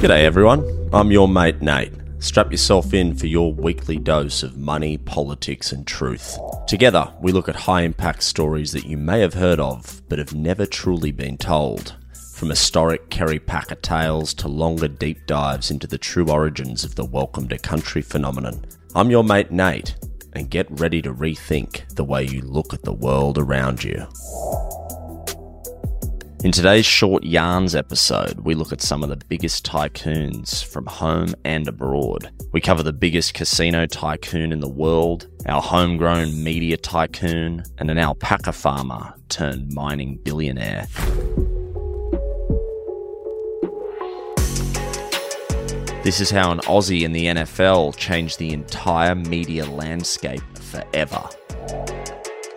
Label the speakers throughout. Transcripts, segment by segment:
Speaker 1: G'day, everyone. I'm your mate Nate. Strap yourself in for your weekly dose of money, politics, and truth. Together, we look at high impact stories that you may have heard of but have never truly been told. From historic Kerry Packer tales to longer deep dives into the true origins of the welcome to country phenomenon. I'm your mate Nate, and get ready to rethink the way you look at the world around you. In today's short yarns episode, we look at some of the biggest tycoons from home and abroad. We cover the biggest casino tycoon in the world, our homegrown media tycoon, and an alpaca farmer turned mining billionaire. This is how an Aussie in the NFL changed the entire media landscape forever.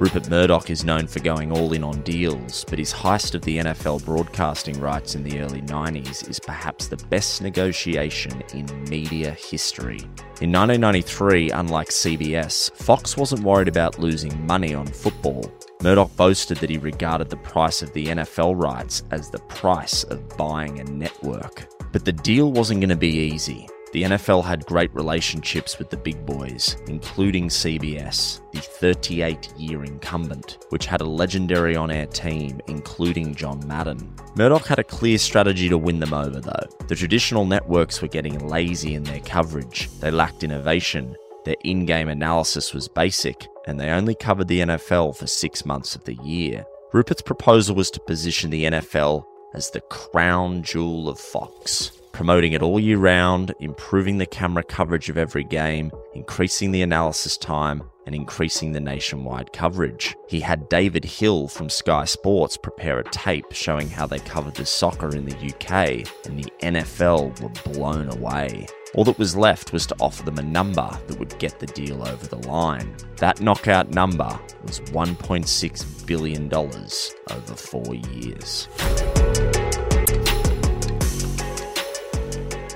Speaker 1: Rupert Murdoch is known for going all in on deals, but his heist of the NFL broadcasting rights in the early 90s is perhaps the best negotiation in media history. In 1993, unlike CBS, Fox wasn't worried about losing money on football. Murdoch boasted that he regarded the price of the NFL rights as the price of buying a network. But the deal wasn't going to be easy. The NFL had great relationships with the big boys, including CBS, the 38 year incumbent, which had a legendary on air team, including John Madden. Murdoch had a clear strategy to win them over, though. The traditional networks were getting lazy in their coverage, they lacked innovation, their in game analysis was basic, and they only covered the NFL for six months of the year. Rupert's proposal was to position the NFL as the crown jewel of Fox promoting it all year round, improving the camera coverage of every game, increasing the analysis time, and increasing the nationwide coverage. He had David Hill from Sky Sports prepare a tape showing how they covered the soccer in the UK, and the NFL were blown away. All that was left was to offer them a number that would get the deal over the line. That knockout number was $1.6 billion over four years.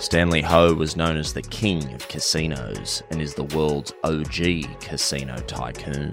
Speaker 1: Stanley Ho was known as the king of casinos and is the world's OG casino tycoon.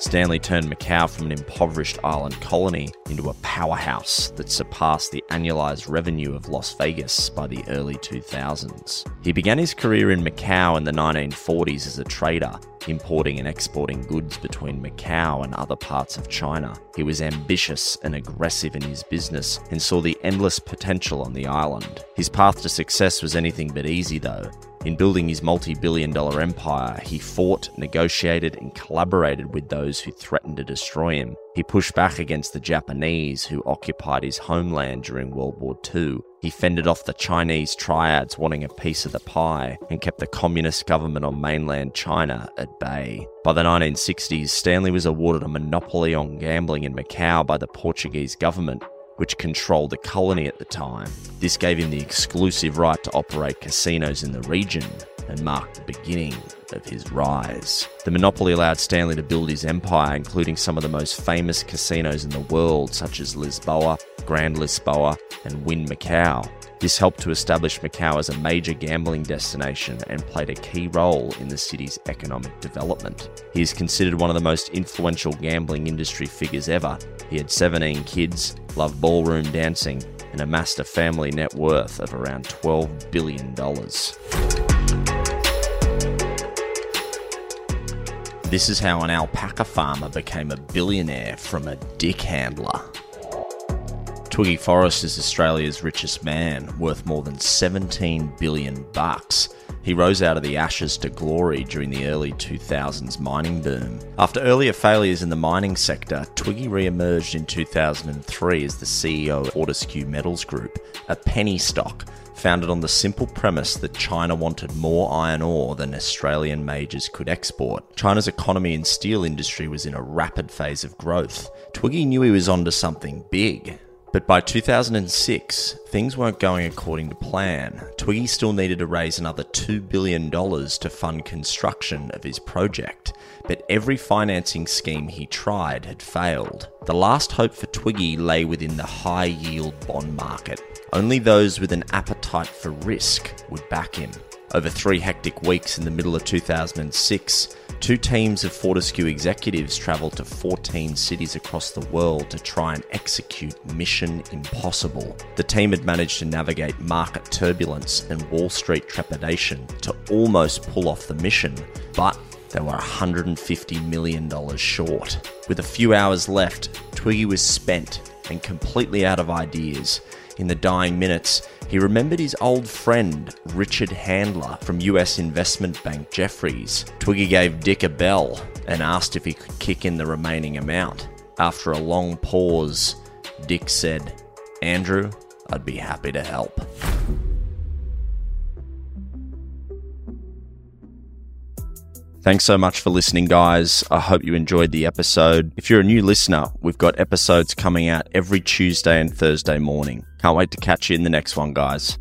Speaker 1: Stanley turned Macau from an impoverished island colony into a powerhouse that surpassed the annualized revenue of Las Vegas by the early 2000s. He began his career in Macau in the 1940s as a trader, importing and exporting goods between Macau and other parts of China. He was ambitious and aggressive in his business and saw the endless potential on the island. His path to success was anything but easy, though. In building his multi billion dollar empire, he fought, negotiated, and collaborated with those who threatened to destroy him. He pushed back against the Japanese, who occupied his homeland during World War II. He fended off the Chinese triads wanting a piece of the pie and kept the communist government on mainland China at bay. By the 1960s, Stanley was awarded a monopoly on gambling in Macau by the Portuguese government which controlled the colony at the time. This gave him the exclusive right to operate casinos in the region and marked the beginning of his rise. The monopoly allowed Stanley to build his empire, including some of the most famous casinos in the world, such as Lisboa, Grand Lisboa, and Wynn Macau. This helped to establish Macau as a major gambling destination and played a key role in the city's economic development. He is considered one of the most influential gambling industry figures ever. He had 17 kids, loved ballroom dancing, and amassed a family net worth of around $12 billion. This is how an alpaca farmer became a billionaire from a dick handler. Twiggy Forrest is Australia's richest man, worth more than 17 billion bucks. He rose out of the ashes to glory during the early 2000s mining boom. After earlier failures in the mining sector, Twiggy re-emerged in 2003 as the CEO of Fortescue Metals Group, a penny stock founded on the simple premise that China wanted more iron ore than Australian majors could export. China's economy and steel industry was in a rapid phase of growth. Twiggy knew he was onto something big. But by 2006, things weren't going according to plan. Twiggy still needed to raise another $2 billion to fund construction of his project, but every financing scheme he tried had failed. The last hope for Twiggy lay within the high yield bond market. Only those with an appetite for risk would back him. Over three hectic weeks in the middle of 2006, two teams of Fortescue executives travelled to 14 cities across the world to try and execute Mission Impossible. The team had managed to navigate market turbulence and Wall Street trepidation to almost pull off the mission, but they were $150 million short. With a few hours left, Twiggy was spent and completely out of ideas. In the dying minutes, he remembered his old friend, Richard Handler from US investment bank Jefferies. Twiggy gave Dick a bell and asked if he could kick in the remaining amount. After a long pause, Dick said, Andrew, I'd be happy to help. Thanks so much for listening, guys. I hope you enjoyed the episode. If you're a new listener, we've got episodes coming out every Tuesday and Thursday morning. Can't wait to catch you in the next one, guys.